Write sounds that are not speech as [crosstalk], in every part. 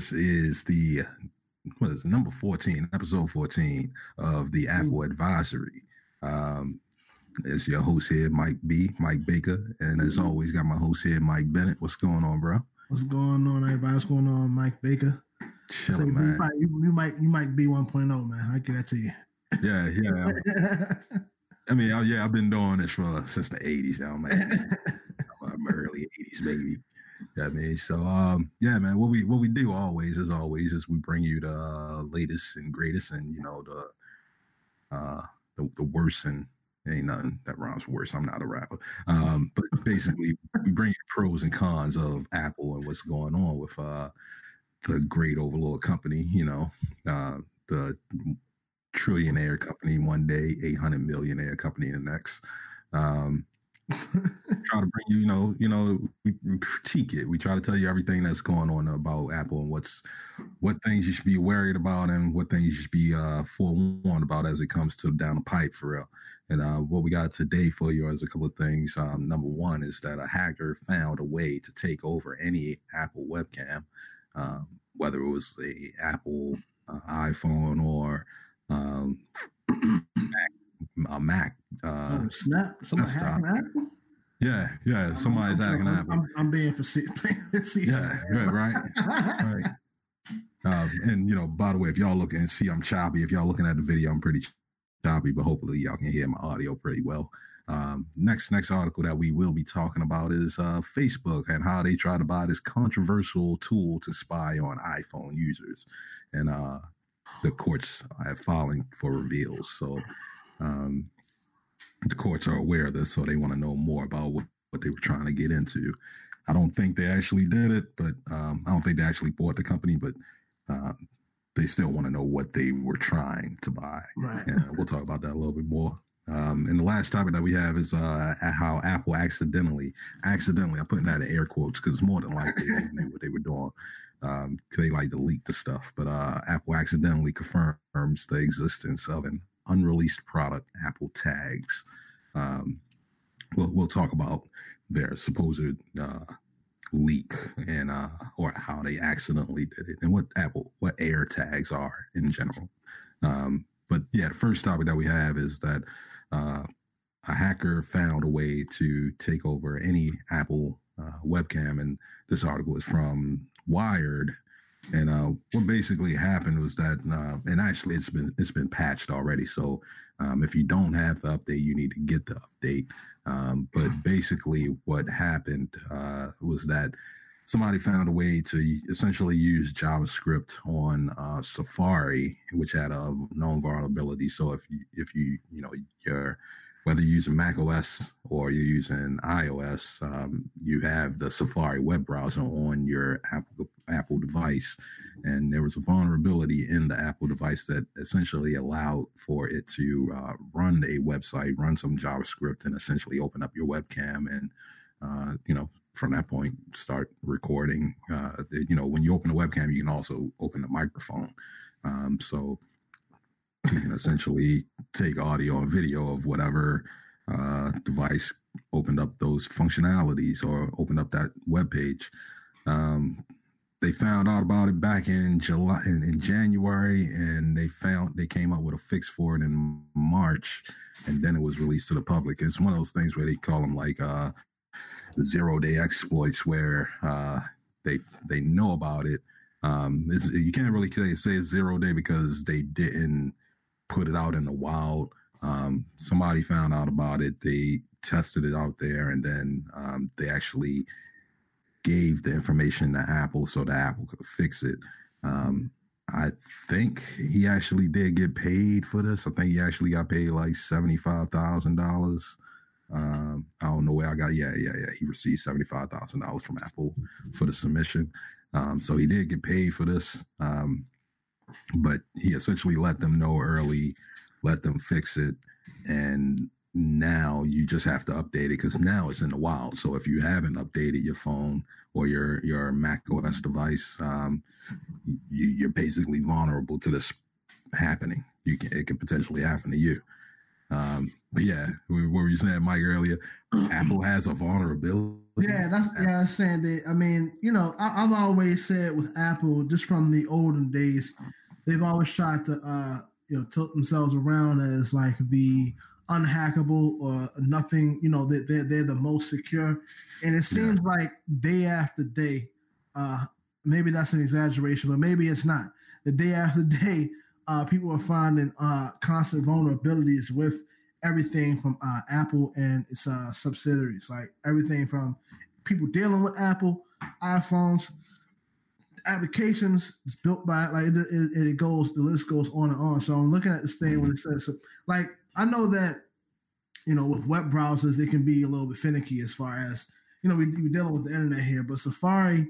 This is the what is it, number 14, episode 14 of the Apple Advisory. Um, it's your host here, Mike B, Mike Baker, and as always, got my host here, Mike Bennett. What's going on, bro? What's going on, everybody? What's going on, Mike Baker? Chilling, you, man. might, you, you might you might be 1.0, man. I give that to you. Yeah, yeah. I mean, I, yeah, I've been doing this for since the '80s. Now, man, [laughs] I'm early '80s baby. I mean, so um, yeah, man. What we what we do always, as always, is we bring you the uh, latest and greatest, and you know the uh the, the worst and ain't nothing that rhymes worse. I'm not a rapper. Um, but basically, we bring you pros and cons of Apple and what's going on with uh the great overlord company. You know, uh, the trillionaire company one day, 800 millionaire company the next. Um, try to bring you, you know, you know, we, we critique it. We try to tell you everything that's going on about Apple and what's what things you should be worried about and what things you should be uh, forewarned about as it comes to down the pipe for real. And uh, what we got today for you is a couple of things. Um, number one is that a hacker found a way to take over any Apple webcam, um, whether it was a Apple uh, iPhone or um, [clears throat] a Mac. Uh, oh, snap! Somebody hacking Apple? yeah, yeah. Somebody's I'm, hacking I'm, Apple. I'm, I'm being [laughs] facetious. Yeah, yeah, right. right. Um, and you know, by the way, if y'all looking and see I'm choppy, if y'all looking at the video, I'm pretty choppy, but hopefully y'all can hear my audio pretty well. Um, next, next article that we will be talking about is uh, Facebook and how they try to buy this controversial tool to spy on iPhone users, and uh, the courts are filing for reveals. So um, the courts are aware of this, so they want to know more about what, what they were trying to get into. I don't think they actually did it, but um, I don't think they actually bought the company, but uh, they still want to know what they were trying to buy. Right. And uh, we'll talk about that a little bit more. Um, and the last topic that we have is uh, how Apple accidentally, accidentally, I'm putting that in air quotes because more than likely they knew what they were doing. Um, 'cause they like to leak the stuff, but uh, Apple accidentally confirms the existence of an unreleased product, Apple Tags. Um, we'll we'll talk about their supposed uh, leak and uh, or how they accidentally did it and what Apple what Air Tags are in general. Um, but yeah, the first topic that we have is that uh, a hacker found a way to take over any Apple uh, webcam, and this article is from Wired. And uh, what basically happened was that, uh, and actually, it's been it's been patched already. So um, if you don't have the update, you need to get the update. Um, but basically, what happened uh, was that somebody found a way to essentially use JavaScript on uh, Safari, which had a known vulnerability. So if you if you you know you're whether you're using Mac OS or you're using iOS, um, you have the Safari web browser on your Apple Apple device, and there was a vulnerability in the Apple device that essentially allowed for it to uh, run a website, run some JavaScript, and essentially open up your webcam and uh, you know from that point start recording. Uh, you know when you open the webcam, you can also open the microphone. Um, so can essentially take audio and video of whatever uh, device opened up those functionalities or opened up that web page. Um, they found out about it back in July in, in January, and they found they came up with a fix for it in March, and then it was released to the public. It's one of those things where they call them like uh, zero day exploits, where uh, they they know about it. Um, you can't really say, say it's zero day because they didn't put it out in the wild. Um, somebody found out about it. They tested it out there, and then um, they actually gave the information to Apple so that Apple could fix it. Um, I think he actually did get paid for this. I think he actually got paid like seventy five thousand dollars. Um, I don't know where I got. Yeah, yeah, yeah. He received seventy five thousand dollars from Apple for the submission. Um, so he did get paid for this. Um, but he essentially let them know early, let them fix it, and now you just have to update it because now it's in the wild. So if you haven't updated your phone or your your Mac OS device, um, you, you're basically vulnerable to this happening. You can it can potentially happen to you. Um, but yeah, what were you saying, Mike, earlier? Apple has a vulnerability. Yeah, that's yeah. I'm saying that. I mean, you know, I, have always said with Apple, just from the olden days, they've always tried to, uh, you know, tilt themselves around as like the unhackable or nothing. You know, that they're, they're the most secure, and it seems like day after day, uh, maybe that's an exaggeration, but maybe it's not. The day after [laughs] day, uh, people are finding uh, constant vulnerabilities with everything from uh, Apple and its uh, subsidiaries, like everything from people dealing with Apple iPhones, applications built by like it, it, it, goes the list goes on and on. So I'm looking at this thing when it says so, like I know that you know with web browsers it can be a little bit finicky as far as you know we, we're dealing with the internet here, but Safari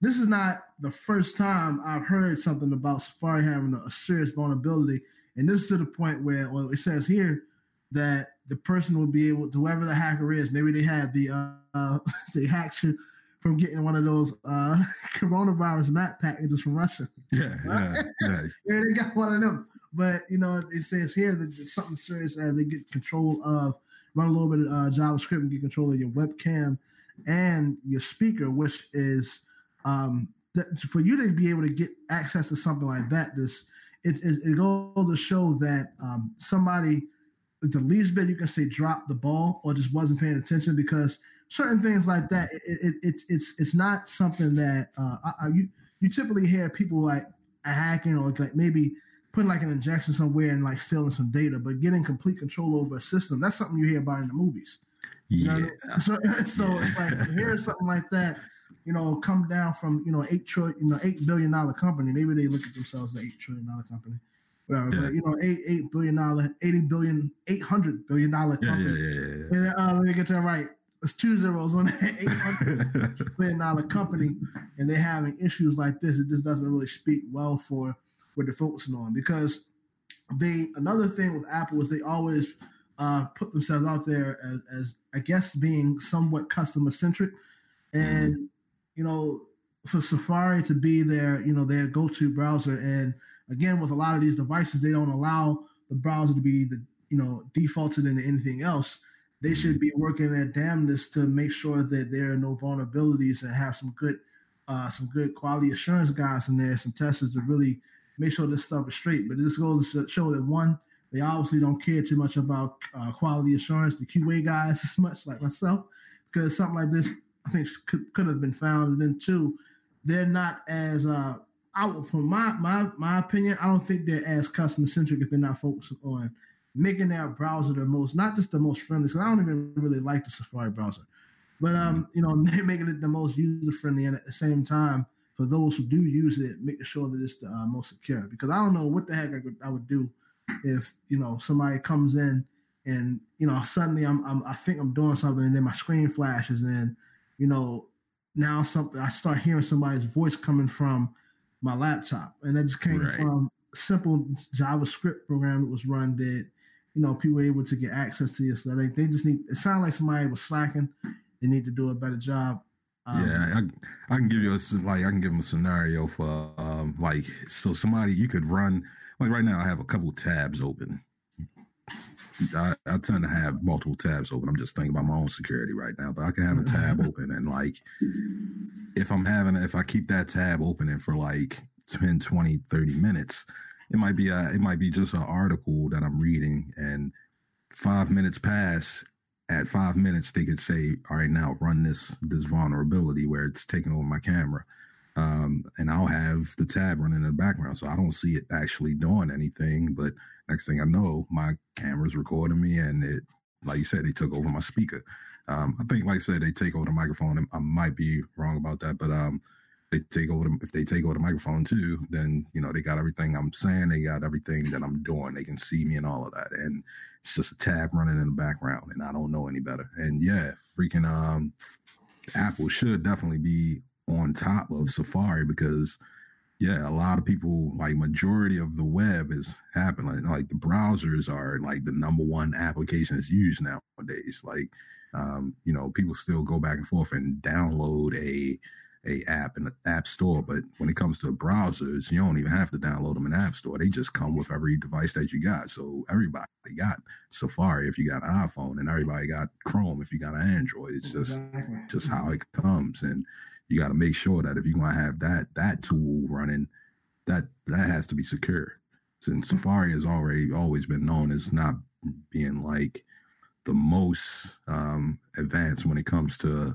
this is not the first time I've heard something about Safari having a, a serious vulnerability. And this is to the point where, well, it says here that the person will be able to, whoever the hacker is, maybe they had the uh, [laughs] they hacked you from getting one of those uh, [laughs] coronavirus map packages from Russia. Yeah, yeah, [laughs] yeah. yeah. They got one of them. But you know, it says here that something serious as they get control of run a little bit of uh, JavaScript and get control of your webcam and your speaker, which is um, that for you to be able to get access to something like that, this it, it, it goes to show that um, somebody the least bit you can say dropped the ball or just wasn't paying attention because certain things like that it, it, it's it's it's not something that uh, I, I, you you typically hear people like hacking or like maybe putting like an injection somewhere and like stealing some data, but getting complete control over a system that's something you hear about in the movies. Yeah. You know? So [laughs] so it's like here's something like that you know, come down from you know eight trillion, you know, eight billion dollar company. Maybe they look at themselves as eight trillion dollar company, whatever. Yeah. But you know, eight eight billion dollar, eighty billion, eight hundred billion dollar company. Yeah, yeah, yeah. yeah. And, uh, let me get that right. It's two zeros on that [laughs] eight hundred billion dollar company, and they're having issues like this. It just doesn't really speak well for what they're focusing on because they another thing with Apple is they always uh, put themselves out there as, as, I guess being somewhat customer centric, and mm-hmm you know, for Safari to be their, you know, their go-to browser. And again, with a lot of these devices, they don't allow the browser to be the, you know, defaulted into anything else. They should be working their damnness to make sure that there are no vulnerabilities and have some good, uh, some good quality assurance guys in there, some testers to really make sure this stuff is straight. But this goes to show that one, they obviously don't care too much about uh, quality assurance, the QA guys [laughs] as much like myself, because something like this I think could, could have been found. And then two, they're not as uh I from my my my opinion, I don't think they're as customer centric if they're not focused on making their browser the most not just the most friendly. So I don't even really like the Safari browser, but um you know [laughs] making it the most user friendly and at the same time for those who do use it, making sure that it's the uh, most secure. Because I don't know what the heck I, could, I would do if you know somebody comes in and you know suddenly I'm, I'm I think I'm doing something and then my screen flashes and you know, now something I start hearing somebody's voice coming from my laptop, and that just came right. from simple JavaScript program that was run that you know people able to get access to this. So they they just need. It sounds like somebody was slacking. They need to do a better job. Um, yeah, I, I can give you a like I can give them a scenario for um, like so somebody you could run like right now I have a couple tabs open I, I, tend to have multiple tabs open. I'm just thinking about my own security right now, but I can have a tab mm-hmm. open and like if I'm having if I keep that tab open and for like 10, 20, 30 minutes, it might be a, it might be just an article that I'm reading and five minutes pass. At five minutes, they could say, "All right, now run this this vulnerability where it's taking over my camera." Um, and I'll have the tab running in the background, so I don't see it actually doing anything. But Next thing I know, my camera's recording me, and it, like you said, they took over my speaker. Um, I think, like I said, they take over the microphone. I might be wrong about that, but um, they take over the, if they take over the microphone too, then you know they got everything I'm saying, they got everything that I'm doing, they can see me and all of that, and it's just a tab running in the background, and I don't know any better. And yeah, freaking um, Apple should definitely be on top of Safari because yeah, a lot of people like majority of the web is happening. Like the browsers are like the number one application that's used nowadays. Like, um, you know, people still go back and forth and download a a app in the app store. But when it comes to browsers, you don't even have to download them in app store. They just come with every device that you got. So everybody got Safari if you got an iPhone, and everybody got Chrome if you got an Android. It's just just how it comes, and you got to make sure that if you want to have that that tool running, that that has to be secure. Since Safari has already always been known as not being like the most um, advanced when it comes to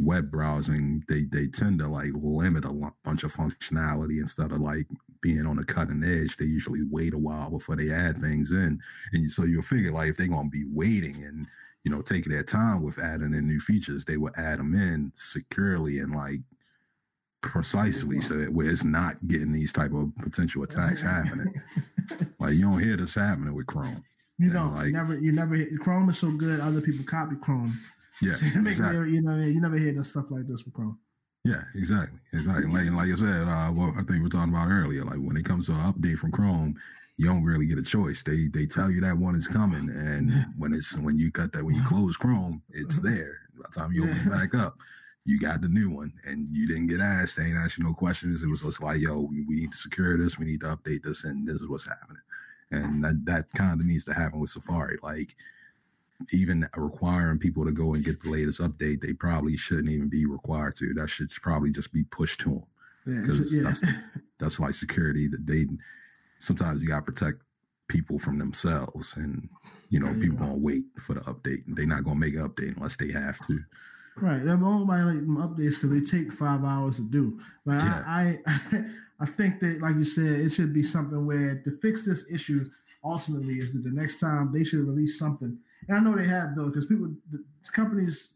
web browsing, they they tend to like limit a bunch of functionality instead of like being on the cutting edge. They usually wait a while before they add things in, and so you'll figure like if they're gonna be waiting and you know taking their time with adding in new features, they will add them in securely and like precisely so that where it's not getting these type of potential attacks happening. [laughs] like you don't hear this happening with Chrome. You don't. Like, you never. You never. Chrome is so good. Other people copy Chrome. Yeah, [laughs] exactly. you know, you never hear stuff like this with Chrome. Yeah, exactly, exactly. Like, like I said, uh, well, I think we are talking about earlier. Like when it comes to an update from Chrome, you don't really get a choice. They they tell you that one is coming, and when it's when you cut that when you close Chrome, it's uh-huh. there. By the time you open it back up, you got the new one, and you didn't get asked. They ain't asked you no questions. It was just like, yo, we need to secure this, we need to update this, and this is what's happening. And that that kind of needs to happen with Safari. Like even requiring people to go and get the latest update, they probably shouldn't even be required to. That should probably just be pushed to them because yeah, yeah. that's, that's like security that they sometimes you got to protect people from themselves and you know people gonna wait for the update they're not gonna make an update unless they have to right they're only like them updates because they take five hours to do but yeah. I, I [laughs] i think that like you said it should be something where to fix this issue ultimately is that the next time they should release something and I know they have though, because people, the companies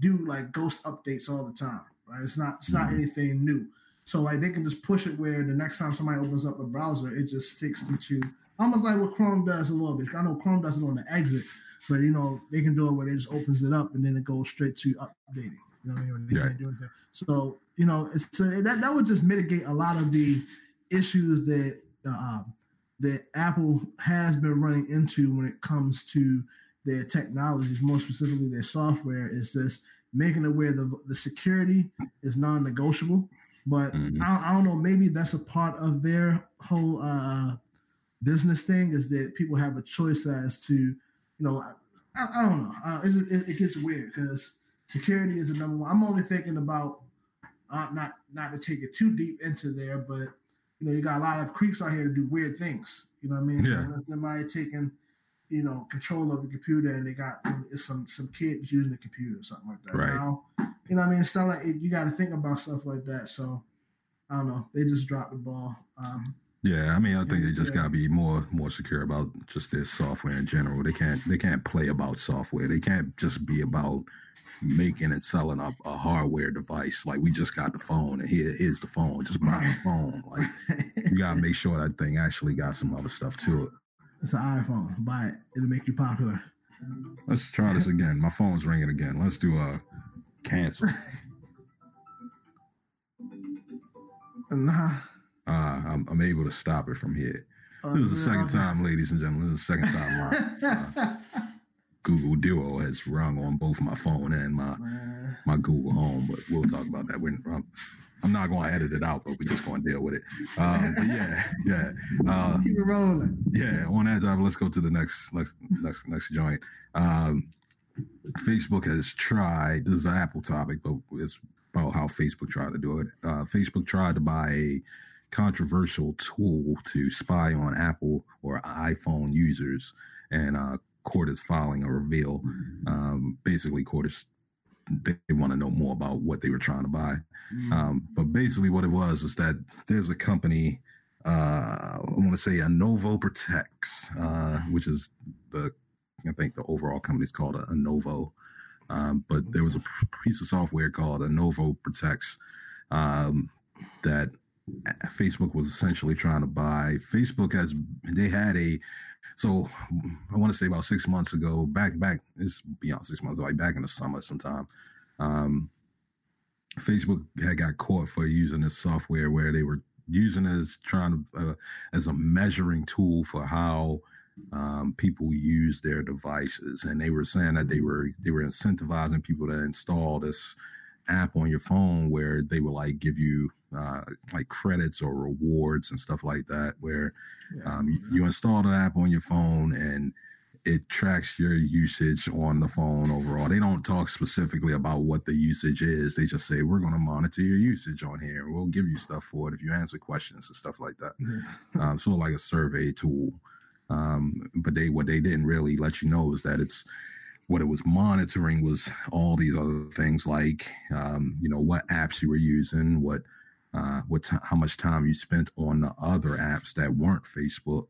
do like ghost updates all the time, right? It's not, it's not mm-hmm. anything new. So like they can just push it where the next time somebody opens up the browser, it just sticks them to almost like what Chrome does a little bit. I know Chrome does it on the exit, but you know they can do it where it just opens it up and then it goes straight to updating. You know what I mean? They yeah. can't do. So you know, it's uh, that that would just mitigate a lot of the issues that uh, that Apple has been running into when it comes to their technologies, more specifically their software, is just making it where the, the security is non-negotiable. But mm-hmm. I, I, don't know, maybe that's a part of their whole uh, business thing is that people have a choice as to, you know, I, I don't know. Uh, it, it, gets weird because security is the number one. I'm only thinking about uh, not not to take it too deep into there, but you know, you got a lot of creeps out here to do weird things. You know what I mean? Yeah. So somebody taking you know, control of the computer and they got some some kids using the computer or something like that. Right. Now, you know, I mean, It's not like you got to think about stuff like that. So I don't know. They just dropped the ball. Um, yeah, I mean, I think they just yeah. gotta be more more secure about just their software in general. They can't they can't play about software. They can't just be about making and selling up a hardware device. Like we just got the phone and here is the phone. Just buy the phone. Like [laughs] you gotta make sure that thing actually got some other stuff to it. It's an iPhone. Buy it. It'll make you popular. Let's try this again. My phone's ringing again. Let's do a cancel. nah. Uh, I'm, I'm able to stop it from here. Uh, this is the second time, ladies and gentlemen. This is the second time [laughs] uh, Google Duo has rung on both my phone and my my Google Home. But we'll talk about that when um, I'm not going to edit it out, but we're just going to deal with it. Um, yeah, [laughs] yeah. Uh, Keep it rolling. Yeah, on that drive, let's go to the next next next next joint. Um, Facebook has tried. This is an Apple topic, but it's about how Facebook tried to do it. Uh, Facebook tried to buy a controversial tool to spy on Apple or iPhone users, and uh, court is filing a reveal. Um, basically, court is they want to know more about what they were trying to buy. Mm. Um, but basically, what it was is that there's a company, uh, I want to say Onavo Protects, uh, which is the, I think the overall company is called Onavo. Um, but there was a piece of software called Onavo Protects um, that Facebook was essentially trying to buy. Facebook has, they had a, so I want to say about six months ago, back back it's beyond six months, like back in the summer sometime. Um, Facebook had got caught for using this software where they were using it as trying to uh, as a measuring tool for how um, people use their devices, and they were saying that they were they were incentivizing people to install this app on your phone where they would like give you uh, like credits or rewards and stuff like that. Where yeah. um, you, you install the app on your phone and it tracks your usage on the phone overall. They don't talk specifically about what the usage is. They just say we're going to monitor your usage on here. We'll give you stuff for it if you answer questions and stuff like that. Mm-hmm. Um, sort of like a survey tool. Um, but they what they didn't really let you know is that it's what it was monitoring was all these other things like um, you know what apps you were using, what uh, what t- how much time you spent on the other apps that weren't Facebook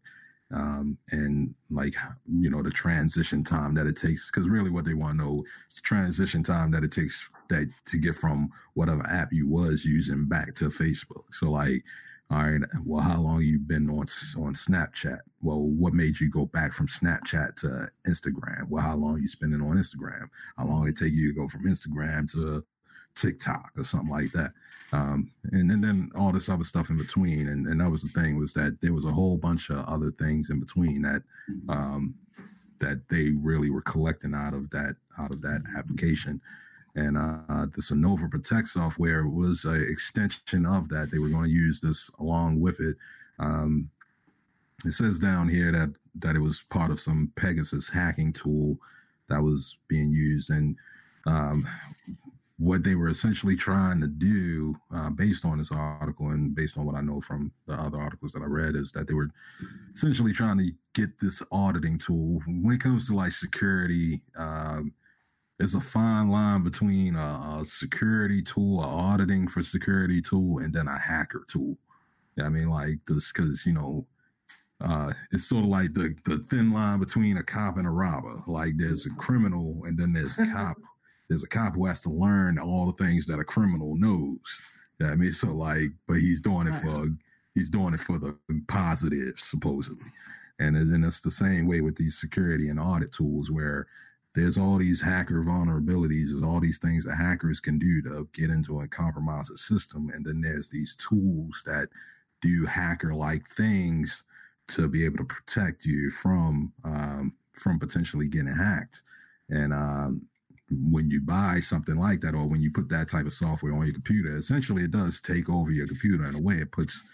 um, and like you know the transition time that it takes because really what they want to know is the transition time that it takes that to get from whatever app you was using back to facebook. So like all right well how long you been on on snapchat? Well what made you go back from snapchat to instagram? Well how long you spending on instagram? How long it take you to go from instagram to TikTok or something like that. Um, and, and then all this other stuff in between. And, and that was the thing was that there was a whole bunch of other things in between that um, that they really were collecting out of that out of that application. And uh, the Onavo Protect software was an extension of that. They were going to use this along with it. Um, it says down here that that it was part of some Pegasus hacking tool that was being used, and um, what they were essentially trying to do, uh, based on this article and based on what I know from the other articles that I read, is that they were essentially trying to get this auditing tool. When it comes to like security, um, there's a fine line between a, a security tool, a auditing for security tool, and then a hacker tool. I mean, like this, because you know, uh, it's sort of like the the thin line between a cop and a robber. Like there's a criminal, and then there's a [laughs] cop there's a cop who has to learn all the things that a criminal knows. You know I mean? So like, but he's doing it for he's doing it for the positive, supposedly. And then it's the same way with these security and audit tools where there's all these hacker vulnerabilities, there's all these things that hackers can do to get into and compromise a system. And then there's these tools that do hacker like things to be able to protect you from um, from potentially getting hacked. And um, when you buy something like that or when you put that type of software on your computer, essentially it does take over your computer in a way. It puts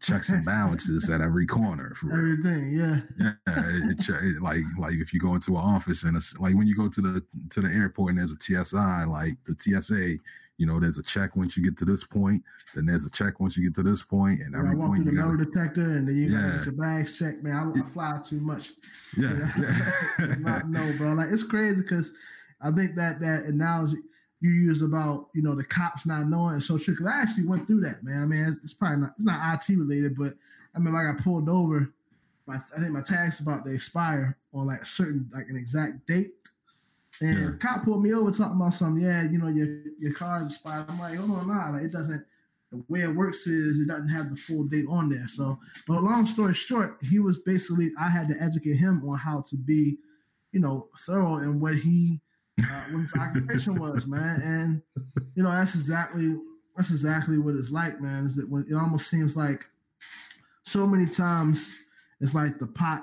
checks and balances at every corner for everything. Yeah, yeah. It, it, like like if you go into an office and it's like when you go to the to the airport and there's a TSI, like the TSA. You know, there's a check once you get to this point, then there's a check once you get to this point, and every I walk point through the metal detector, and then you yeah. gotta get your bags checked. Man, I, I fly too much. Yeah, [laughs] yeah. not know, bro. Like it's crazy because I think that that analogy you use about you know the cops not knowing is so true because I actually went through that, man. I mean, it's, it's, probably not it's not IT related, but I mean, I got pulled over. My I think my tag's about to expire on like a certain like an exact date. And yeah. cop pulled me over talking about something. Yeah, you know your your car expired. I'm like, hold on, nah, like it doesn't. The way it works is it doesn't have the full date on there. So, but long story short, he was basically I had to educate him on how to be, you know, thorough in what he uh, what his occupation was, man. And you know, that's exactly that's exactly what it's like, man. Is that when it almost seems like so many times it's like the pot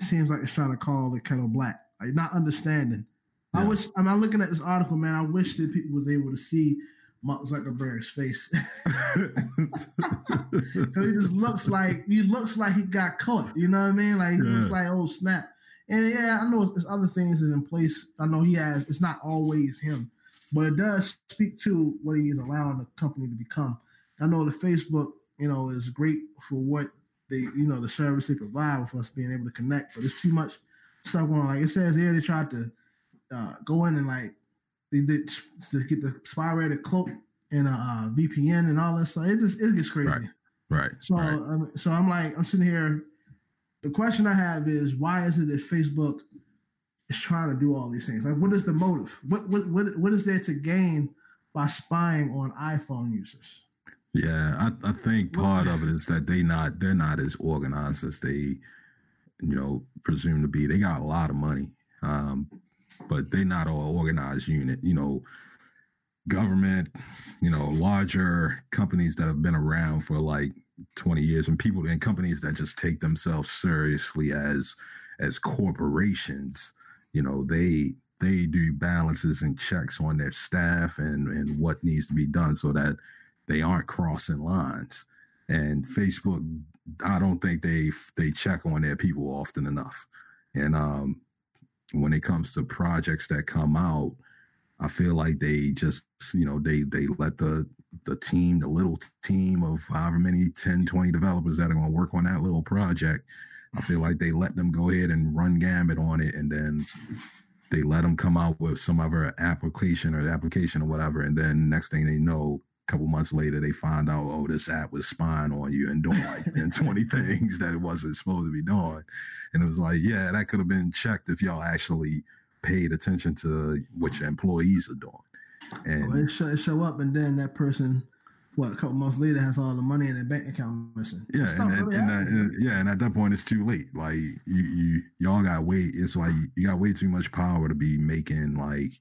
seems like it's trying to call the kettle black, like not understanding. Yeah. I wish I mean, I'm looking at this article, man. I wish that people was able to see Mark Zuckerberg's face [laughs] [laughs] because he just looks like he looks like he got caught. You know what I mean? Like he yeah. looks like oh snap. And yeah, I know there's other things that in place. I know he has. It's not always him, but it does speak to what he is allowing the company to become. I know the Facebook, you know, is great for what they, you know, the service they provide for us being able to connect. But it's too much stuff going on. Like it says here, they tried to uh, go in and like they did to get the spyware to cloak and a uh, VPN and all that stuff. It just it gets crazy. Right. Right. So, right. Um, so I'm like, I'm sitting here the question I have is why is it that Facebook is trying to do all these things? Like, what is the motive? What what what, what is there to gain by spying on iPhone users? Yeah, I, I think part of it is that they not they're not as organized as they, you know, presume to be. They got a lot of money, um, but they're not all organized unit. You know, government, you know, larger companies that have been around for like 20 years and people and companies that just take themselves seriously as as corporations you know they they do balances and checks on their staff and and what needs to be done so that they aren't crossing lines. And Facebook, I don't think they they check on their people often enough. And um, when it comes to projects that come out, I feel like they just, you know, they they let the the team, the little team of however many 10, 20 developers that are going to work on that little project, I feel like they let them go ahead and run gambit on it and then they let them come out with some other application or application or whatever. And then next thing they know, a couple months later, they find out, oh, this app was spying on you and doing like 10, 20 [laughs] things that it wasn't supposed to be doing. And it was like, yeah, that could have been checked if y'all actually paid attention to what your employees are doing. And well, it, show, it show up, and then that person, what a couple months later, has all the money in their bank account missing. Yeah, and, really and, that, and, yeah, and at that point, it's too late. Like you, you, y'all got way. It's like you got way too much power to be making like,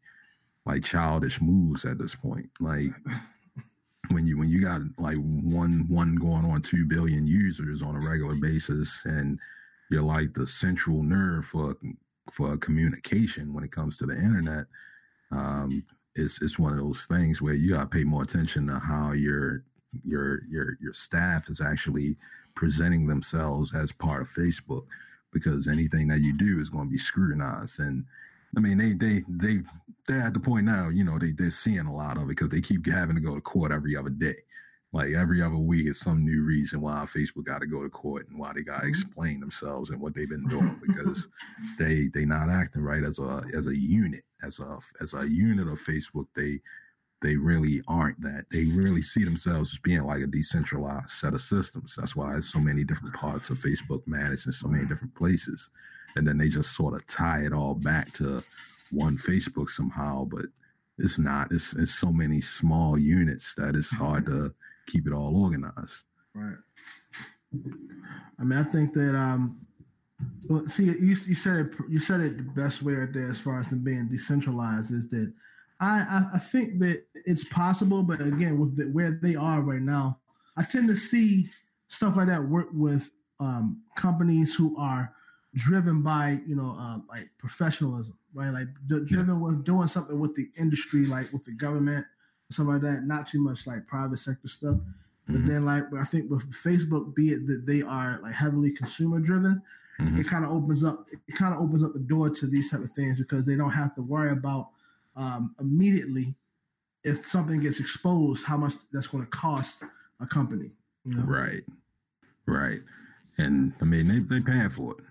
like childish moves at this point. Like [laughs] when you when you got like one one going on two billion users on a regular basis, and you're like the central nerve for for communication when it comes to the internet. Um, it's it's one of those things where you got to pay more attention to how your your your your staff is actually presenting themselves as part of Facebook because anything that you do is going to be scrutinized. And I mean they they they they're at the point now you know they they're seeing a lot of it because they keep having to go to court every other day like every other week is some new reason why Facebook got to go to court and why they got to mm-hmm. explain themselves and what they've been [laughs] doing because they they not acting right as a as a unit as a as a unit of Facebook they they really aren't that. They really see themselves as being like a decentralized set of systems. That's why there's so many different parts of Facebook managed in so many different places. And then they just sort of tie it all back to one Facebook somehow but it's not. It's, it's so many small units that it's hard [laughs] to keep it all organized. Right. I mean, I think that um, well, see, you, you said it. You said it the best way right there, as far as them being decentralized, is that I I, I think that it's possible, but again, with the, where they are right now, I tend to see stuff like that work with um, companies who are driven by you know uh, like professionalism, right? Like d- driven with doing something with the industry, like with the government something like that. Not too much like private sector stuff. Mm-hmm. But then like I think with Facebook, be it that they are like heavily consumer driven, mm-hmm. it kind of opens up it kind of opens up the door to these type of things because they don't have to worry about um, immediately if something gets exposed, how much that's going to cost a company. You know? Right, right. And I mean, they they paying for it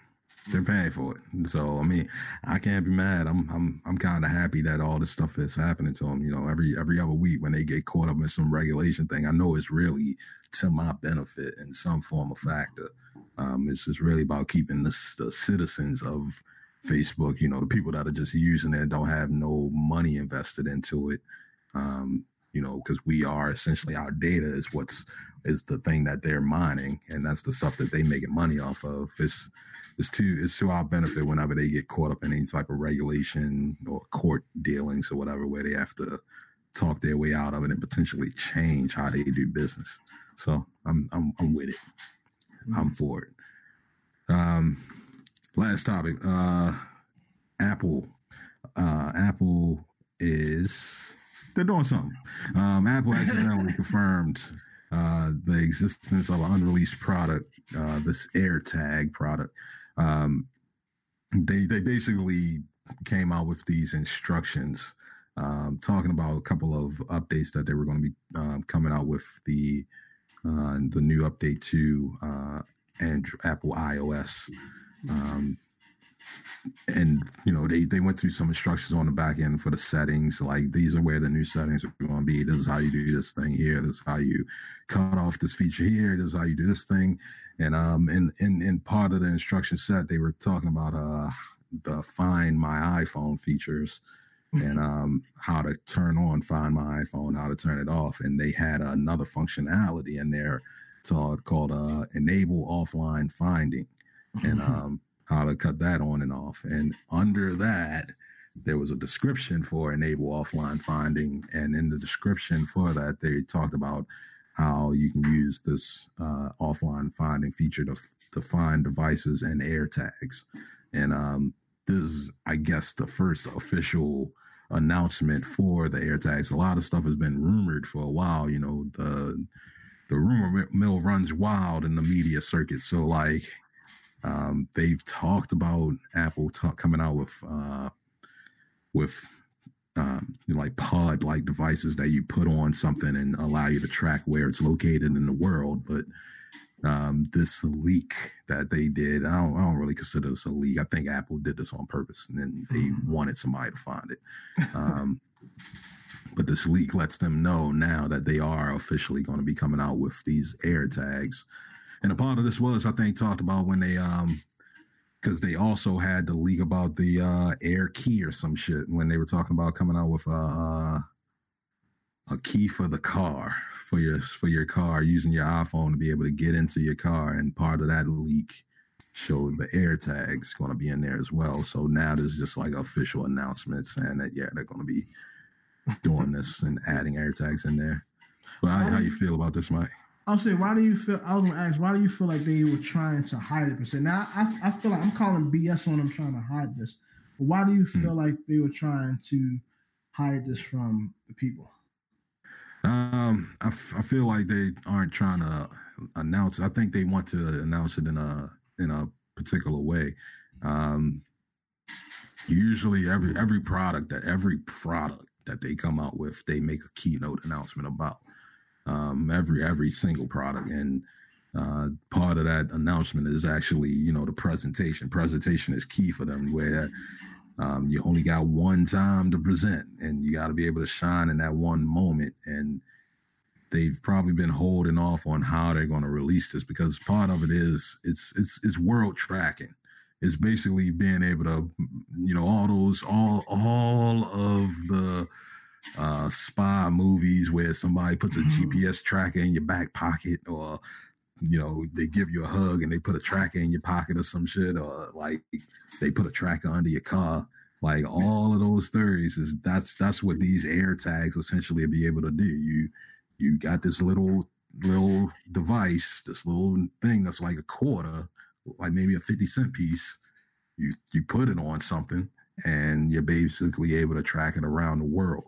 they're paying for it. So I mean, I can't be mad. I'm I'm I'm kind of happy that all this stuff is happening to them. You know, every every other week when they get caught up in some regulation thing, I know it's really to my benefit in some form of factor. Um, it's just really about keeping the, the citizens of Facebook, you know, the people that are just using it don't have no money invested into it. Um, you know, because we are essentially our data is what's is the thing that they're mining, and that's the stuff that they making money off of. It's it's to it's to our benefit whenever they get caught up in any type of regulation or court dealings or whatever, where they have to talk their way out of it and potentially change how they do business. So I'm I'm I'm with it. I'm for it. Um, last topic. Uh, Apple. Uh, Apple is they're doing something. Um, Apple accidentally [laughs] confirmed uh, the existence of an unreleased product, uh, this AirTag product. Um, they they basically came out with these instructions, um, talking about a couple of updates that they were going to be um, coming out with the uh, the new update to uh, and Apple iOS. Um, and you know they they went through some instructions on the back end for the settings. Like these are where the new settings are going to be. This is how you do this thing here. This is how you cut off this feature here. This is how you do this thing. And um in in, in part of the instruction set they were talking about uh the find my iphone features and [laughs] um how to turn on find my iphone how to turn it off. And they had another functionality in there called called uh enable offline finding. And [laughs] um how to cut that on and off. And under that, there was a description for enable offline finding. And in the description for that, they talked about how you can use this uh, offline finding feature to, to find devices and AirTags. And um, this is, I guess, the first official announcement for the AirTags. A lot of stuff has been rumored for a while. You know, the the rumor mill runs wild in the media circuit. So like, um, they've talked about Apple coming out with uh, with um, you know, like pod like devices that you put on something and allow you to track where it's located in the world. But um, this leak that they did, I don't, I don't really consider this a leak. I think Apple did this on purpose and then they mm-hmm. wanted somebody to find it. [laughs] Um, but this leak lets them know now that they are officially going to be coming out with these air tags. And a part of this was, I think, talked about when they um because they also had the leak about the uh, Air Key or some shit when they were talking about coming out with a, uh, a key for the car for your for your car using your iPhone to be able to get into your car, and part of that leak showed the air tags going to be in there as well. So now there's just like official announcement saying that yeah they're going to be doing this and adding air tags in there. But how, how you feel about this, Mike? I'll say, why do you feel? I was gonna ask, why do you feel like they were trying to hide it? Per se? Now, I, I feel like I'm calling BS on them trying to hide this. But why do you hmm. feel like they were trying to hide this from the people? Um, I, f- I feel like they aren't trying to announce. I think they want to announce it in a in a particular way. Um, usually, every every product that every product that they come out with, they make a keynote announcement about um, every every single product. And uh, part of that announcement is actually, you know, the presentation. Presentation is key for them, where um, you only got one time to present, and you got to be able to shine in that one moment. And they've probably been holding off on how they're going to release this because part of it is it's it's it's world tracking. It's basically being able to, you know, all those all all of the uh, spy movies where somebody puts a mm-hmm. GPS tracker in your back pocket or you know they give you a hug and they put a tracker in your pocket or some shit or like they put a tracker under your car. Like all of those theories is that's that's what these air tags essentially be able to do. You you got this little little device this little thing that's like a quarter like maybe a 50 cent piece. You you put it on something and you're basically able to track it around the world.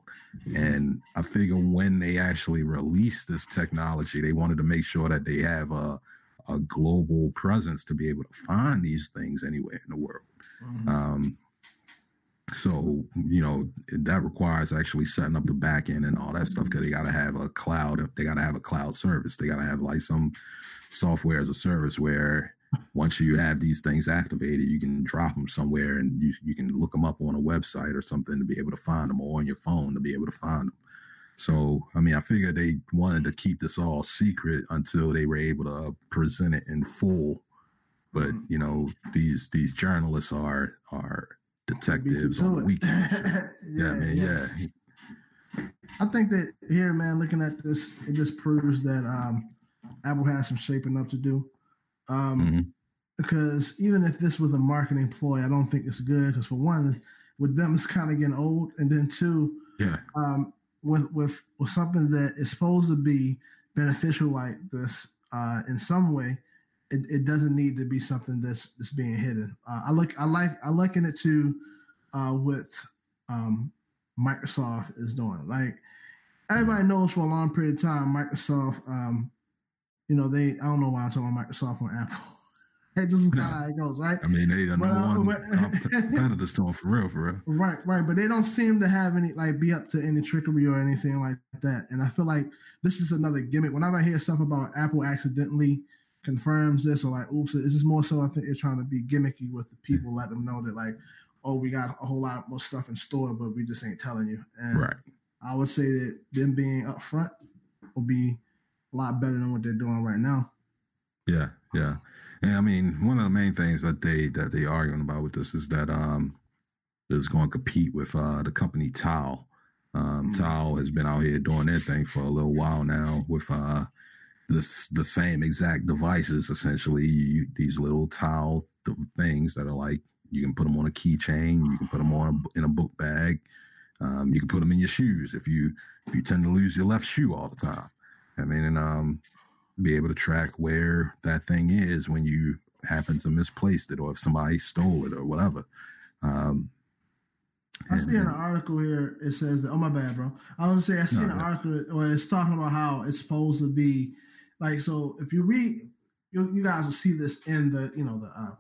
And I figure when they actually release this technology, they wanted to make sure that they have a, a global presence to be able to find these things anywhere in the world. Mm-hmm. Um, so you know that requires actually setting up the back end and all that stuff because they got to have a cloud. They got to have a cloud service. They got to have like some software as a service where once you have these things activated, you can drop them somewhere and you, you can look them up on a website or something to be able to find them or on your phone to be able to find them. So, I mean, I figured they wanted to keep this all secret until they were able to present it in full. But mm-hmm. you know, these these journalists are are detectives on the weekend. [laughs] yeah, yeah, man, yeah. yeah. I think that here, man, looking at this, it just proves that um, Apple has some shaping up to do. Um, mm-hmm. Because even if this was a marketing ploy, I don't think it's good. Because for one, with them, it's kind of getting old, and then two, yeah, um, with with with something that is supposed to be beneficial like this uh, in some way, it, it doesn't need to be something that's that's being hidden. Uh, I look, I like, I liken it to uh, what um, Microsoft is doing. Like everybody knows for a long period of time, Microsoft um, you know, they I don't know why I'm talking about Microsoft or Apple. [laughs] Hey, this is kind of how it goes, right? I mean, they the number uh, one [laughs] competitor store for real, for real. Right, right. But they don't seem to have any like be up to any trickery or anything like that. And I feel like this is another gimmick. Whenever I hear stuff about Apple accidentally confirms this or like, oops, this is more so I think they're trying to be gimmicky with the people, let them know that like, oh, we got a whole lot more stuff in store, but we just ain't telling you. And right. I would say that them being upfront will be a lot better than what they're doing right now. Yeah, yeah. And I mean, one of the main things that they that they arguing about with this is that um is going to compete with uh the company Tile. Um mm-hmm. Tile has been out here doing their thing for a little while now with uh this the same exact devices essentially you, these little tile th- things that are like you can put them on a keychain you can put them on a, in a book bag um, you can put them in your shoes if you if you tend to lose your left shoe all the time I mean, and um, be able to track where that thing is when you happen to misplace it or if somebody stole it or whatever. Um, I see in an article here it says that. Oh my bad, bro. I was gonna say I see no, an article where it's talking about how it's supposed to be like. So if you read, you, you guys will see this in the you know the uh,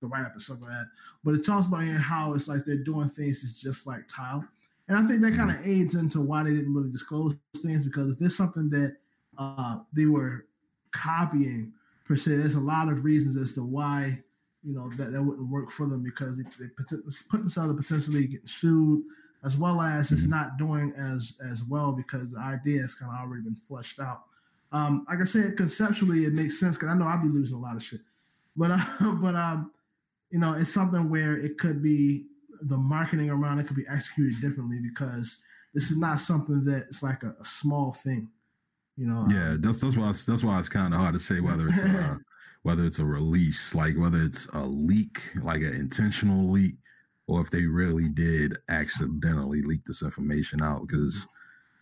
the write up and stuff like that. But it talks about how it's like they're doing things it's just like tile, and I think that kind of mm-hmm. aids into why they didn't really disclose things because if there's something that uh, they were copying per se, there's a lot of reasons as to why you know that that wouldn't work for them because they, they put themselves potentially getting sued as well as it's mm-hmm. not doing as as well because the idea has kind of already been fleshed out. Um, like I said, conceptually it makes sense because I know I'll be losing a lot of shit, but uh, [laughs] but um, you know, it's something where it could be the marketing around it could be executed differently because this is not something that it's like a, a small thing, you know. Yeah, that's that's why it's, that's why it's kind of hard to say [laughs] whether it's uh, whether it's a release, like whether it's a leak, like an intentional leak, or if they really did accidentally leak this information out because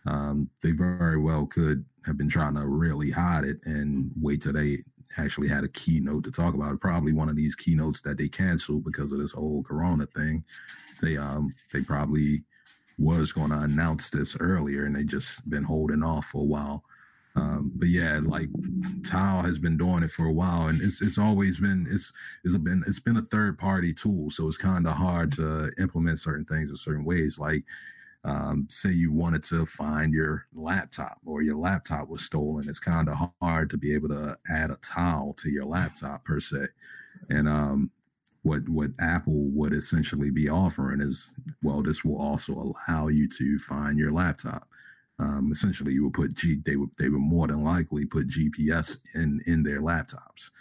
um, they very well could have been trying to really hide it and wait till they actually had a keynote to talk about it. Probably one of these keynotes that they canceled because of this whole Corona thing. They um they probably was going to announce this earlier and they just been holding off for a while. Um, but yeah, like Tile has been doing it for a while, and it's it's always been it's it's been it's been a third party tool, so it's kind of hard to implement certain things in certain ways. Like, um, say you wanted to find your laptop or your laptop was stolen, it's kind of hard to be able to add a tile to your laptop per se. And um, what what Apple would essentially be offering is, well, this will also allow you to find your laptop um, essentially you would put G they would they would more than likely put GPS in in their laptops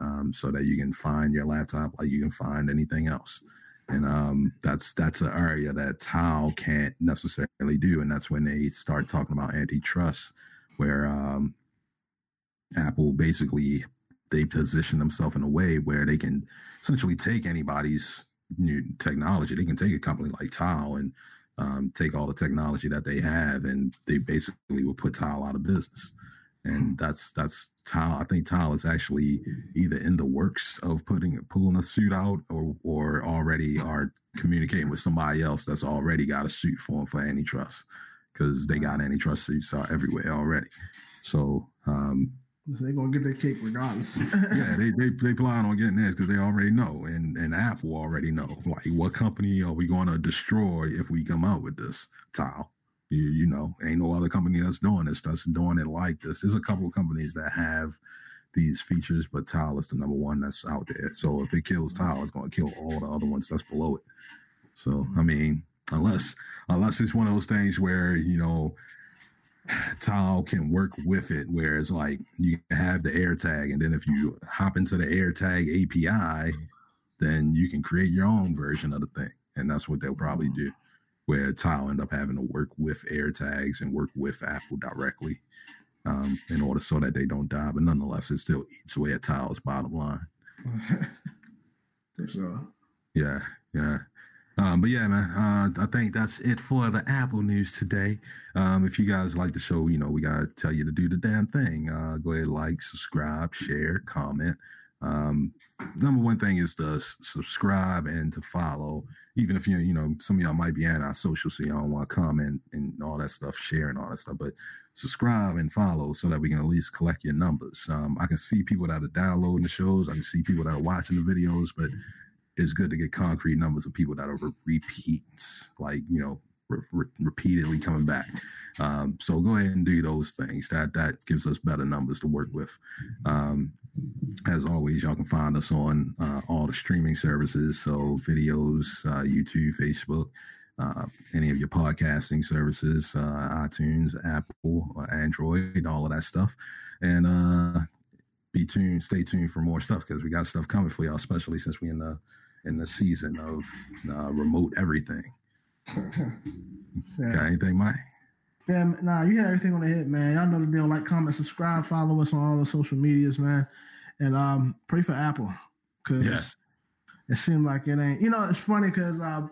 um, so that you can find your laptop like you can find anything else. And um, that's that's an area that Tile can't necessarily do and that's when they start talking about antitrust where um, Apple basically they position themselves in a way where they can essentially take anybody's new technology. They can take a company like Tile and um, take all the technology that they have and they basically will put Tile out of business. And that's that's Tile. I think Tile is actually either in the works of putting pulling a suit out or or already are communicating with somebody else that's already got a suit for them for antitrust because they got antitrust suits everywhere already. So um, they're gonna get their cake regardless. [laughs] yeah, they, they they plan on getting this because they already know, and and Apple already know. Like, what company are we going to destroy if we come out with this tile? You you know, ain't no other company that's doing this that's doing it like this. There's a couple of companies that have these features, but Tile is the number one that's out there. So if it kills Tile, it's going to kill all the other ones that's below it. So I mm. mean, unless unless it's one of those things where you know Tile can work with it, whereas like you have the AirTag, and then if you hop into the AirTag API, then you can create your own version of the thing, and that's what they'll probably do. Where Tile end up having to work with AirTags and work with Apple directly um, in order so that they don't die, but nonetheless, it still eats away at Tile's bottom line. [laughs] For sure. Yeah, yeah. Um, but yeah, man, uh, I think that's it for the Apple news today. Um, if you guys like the show, you know, we got to tell you to do the damn thing. Uh, go ahead, like, subscribe, share, comment. Um, number one thing is to subscribe and to follow. Even if you, you know, some of y'all might be anti social, so y'all want to comment and all that stuff, share and all that stuff. But subscribe and follow so that we can at least collect your numbers. Um, I can see people that are downloading the shows. I can see people that are watching the videos, but it's good to get concrete numbers of people that are re- repeats, like you know, re- re- repeatedly coming back. Um, so go ahead and do those things. That that gives us better numbers to work with. Um, as always, y'all can find us on uh, all the streaming services, so videos, uh, YouTube, Facebook, uh, any of your podcasting services, uh, iTunes, Apple, Android, all of that stuff, and uh, be tuned, stay tuned for more stuff because we got stuff coming for y'all, especially since we in the in the season of uh, remote everything. yeah. Got [laughs] anything, Mike? Yeah, nah, you had everything on the head, man. Y'all know the deal. Like, comment, subscribe, follow us on all the social medias, man, and um, pray for Apple because yeah. it seemed like it ain't. You know, it's funny because uh,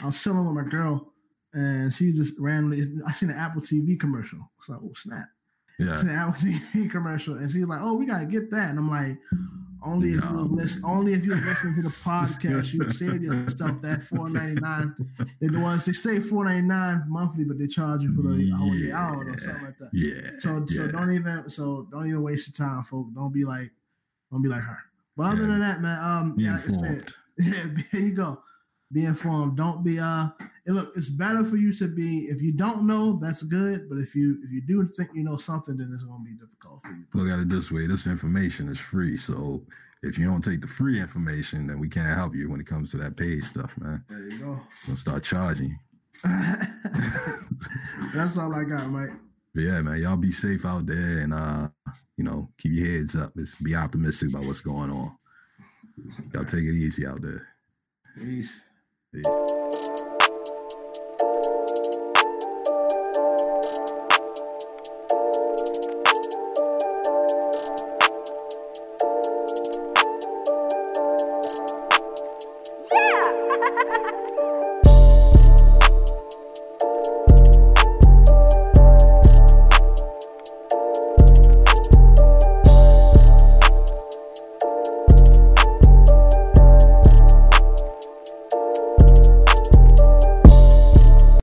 I was chilling with my girl, and she just randomly. I seen an Apple TV commercial. So, oh snap! Yeah, I seen an Apple [laughs] TV commercial, and she's like, "Oh, we gotta get that," and I'm like Only if you was listen, only if you was listening to the [laughs] podcast, you save yourself that four ninety nine. They're the ones they say four ninety nine monthly, but they charge you for the yeah, hour or something like that. Yeah. So yeah. so don't even so don't even waste your time, folks. Don't be like don't be like her. But other yeah. than that, man, um, be yeah, informed. [laughs] yeah, there you go. Be informed. Don't be uh. look, it's better for you to be. If you don't know, that's good. But if you if you do think you know something, then it's going to be difficult for you. Look at it this way: this information is free. So if you don't take the free information, then we can't help you when it comes to that paid stuff, man. There you go. We'll start charging. [laughs] that's all I got, Mike. But yeah, man, y'all be safe out there and uh, you know, keep your heads up. Let's be optimistic about what's going on. Y'all take it easy out there. Peace. Peace.